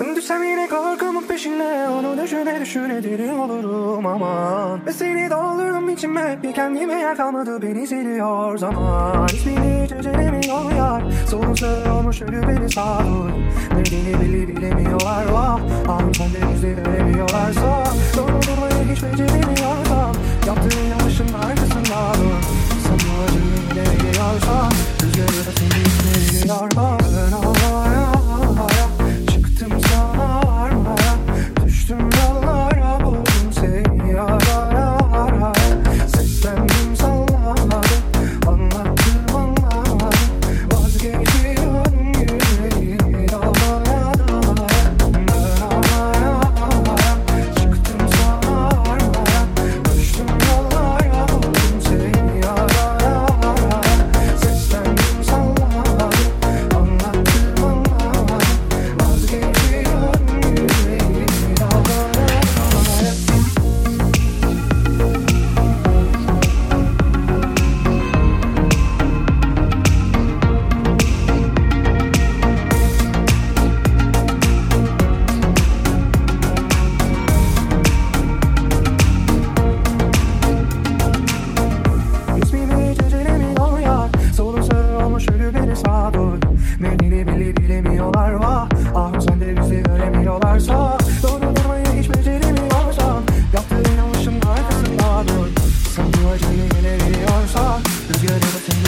Düşsem yine korkumun peşine Onu düşüne düşüne deli olurum aman. Ve seni doldurdum içime. Bir kendime yer kalmadı. Beni siliyor zaman. İsmini hiç öcelemiyor yar. Sorun sığ olmuş ölü beni sağdur Nedeni bile bilemiyorlar. Vah! Anım sende yüzde veremiyorlarsa Doğru durmayı hiç beceremiyorsam Yaptığın good at a thing.